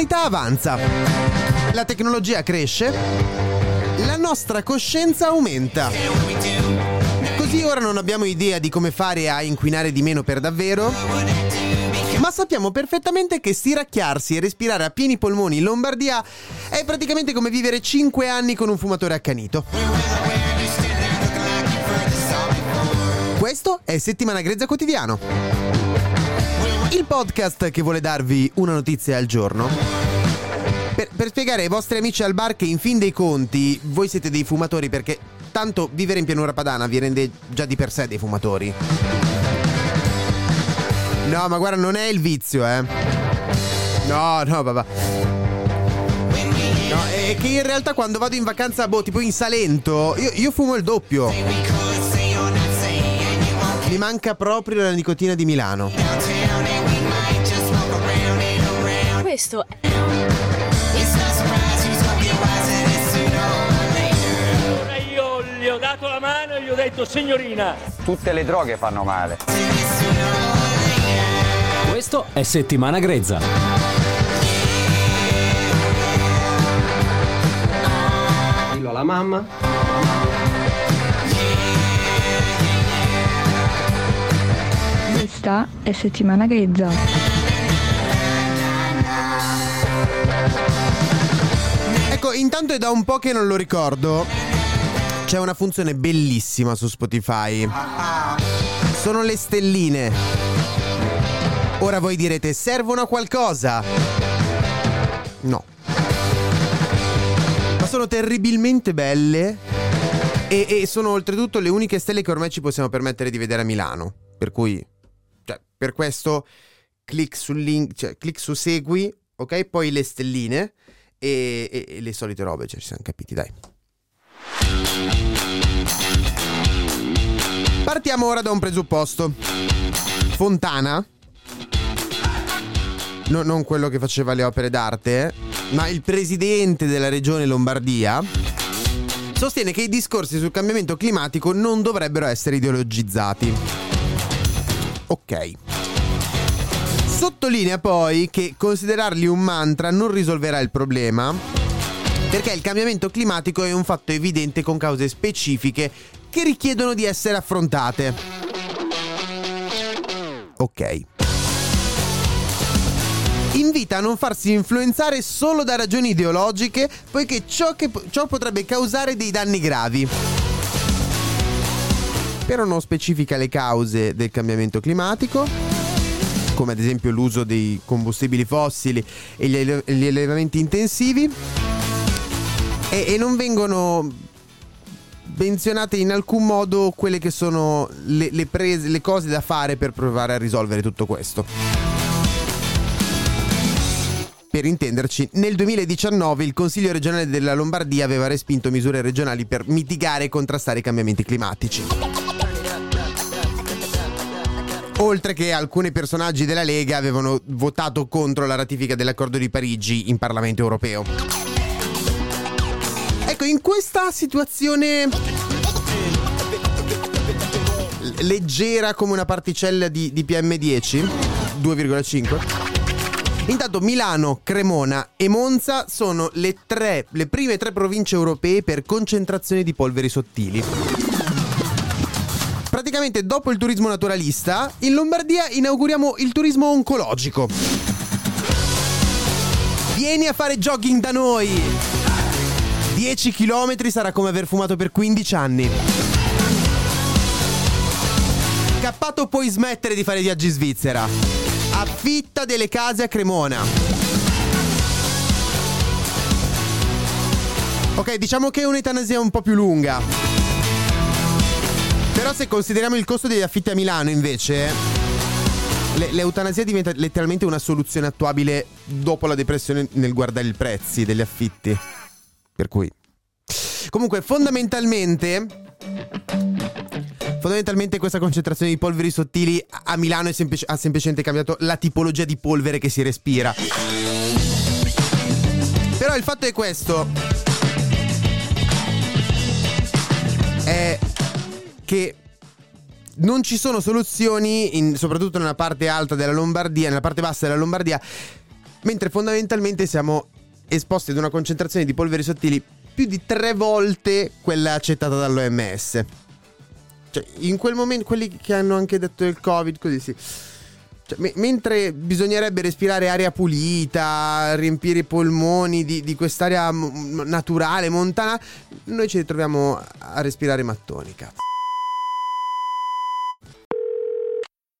L'umanità avanza, la tecnologia cresce, la nostra coscienza aumenta. Così ora non abbiamo idea di come fare a inquinare di meno per davvero, ma sappiamo perfettamente che stiracchiarsi e respirare a pieni polmoni in Lombardia è praticamente come vivere 5 anni con un fumatore accanito. Questo è Settimana Grezza Quotidiano. Il podcast che vuole darvi una notizia al giorno. Per, per, spiegare ai vostri amici al bar che in fin dei conti voi siete dei fumatori perché tanto vivere in pianura padana vi rende già di per sé dei fumatori. No, ma guarda, non è il vizio, eh. No, no, papà. No, è che in realtà quando vado in vacanza, boh, tipo in Salento, io, io fumo il doppio. Mi manca proprio la nicotina di Milano. Questo è Allora io gli ho dato la mano e gli ho detto signorina. Tutte le droghe fanno male. Questo è Settimana Grezza. Dillo alla mamma. Questa è settimana grezza. Ecco, intanto è da un po' che non lo ricordo. C'è una funzione bellissima su Spotify. Sono le stelline. Ora voi direte, servono a qualcosa? No. Ma sono terribilmente belle. E, e sono oltretutto le uniche stelle che ormai ci possiamo permettere di vedere a Milano. Per cui, cioè, per questo, clic sul link, cioè, clic su segui, ok? Poi le stelline e, e- e le solite robe, cioè, ci siamo capiti, dai. Partiamo ora da un presupposto. Fontana, no- non quello che faceva le opere d'arte, eh, ma il presidente della regione Lombardia, sostiene che i discorsi sul cambiamento climatico non dovrebbero essere ideologizzati. Ok. Sottolinea poi che considerarli un mantra non risolverà il problema, perché il cambiamento climatico è un fatto evidente con cause specifiche che richiedono di essere affrontate. Ok. Invita a non farsi influenzare solo da ragioni ideologiche, poiché ciò, che, ciò potrebbe causare dei danni gravi. Però non specifica le cause del cambiamento climatico, come ad esempio l'uso dei combustibili fossili e gli, ele- gli allevamenti intensivi, e, e non vengono menzionate in alcun modo quelle che sono le, le prese- le cose da fare per provare a risolvere tutto questo. Per intenderci, nel 2019 il Consiglio regionale della Lombardia aveva respinto misure regionali per mitigare e contrastare i cambiamenti climatici. Oltre che alcuni personaggi della Lega avevano votato contro la ratifica dell'accordo di Parigi in Parlamento europeo. Ecco, in questa situazione leggera come una particella di, di PM10, 2,5. Intanto Milano, Cremona e Monza sono le, tre, le prime tre province europee per concentrazione di polveri sottili. Praticamente dopo il turismo naturalista, in Lombardia inauguriamo il turismo oncologico. Vieni a fare jogging da noi! 10 km sarà come aver fumato per 15 anni. Cappato puoi smettere di fare viaggi in Svizzera. Affitta delle case a Cremona. Ok, diciamo che è un'eutanasia un po' più lunga. Però se consideriamo il costo degli affitti a Milano invece Le- l'eutanasia diventa letteralmente una soluzione attuabile dopo la depressione nel guardare i prezzi degli affitti. Per cui. Comunque, fondamentalmente. Fondamentalmente questa concentrazione di polveri sottili a Milano è semplice- ha semplicemente cambiato la tipologia di polvere che si respira. Però il fatto è questo. È che non ci sono soluzioni, in- soprattutto nella parte alta della Lombardia, nella parte bassa della Lombardia, mentre fondamentalmente siamo esposti ad una concentrazione di polveri sottili più di tre volte quella accettata dall'OMS. Cioè, in quel momento, quelli che hanno anche detto il Covid, così sì. Cioè, me- mentre bisognerebbe respirare aria pulita, riempire i polmoni di, di quest'aria m- m- naturale, montana, noi ci ritroviamo a respirare mattoni, cazzo.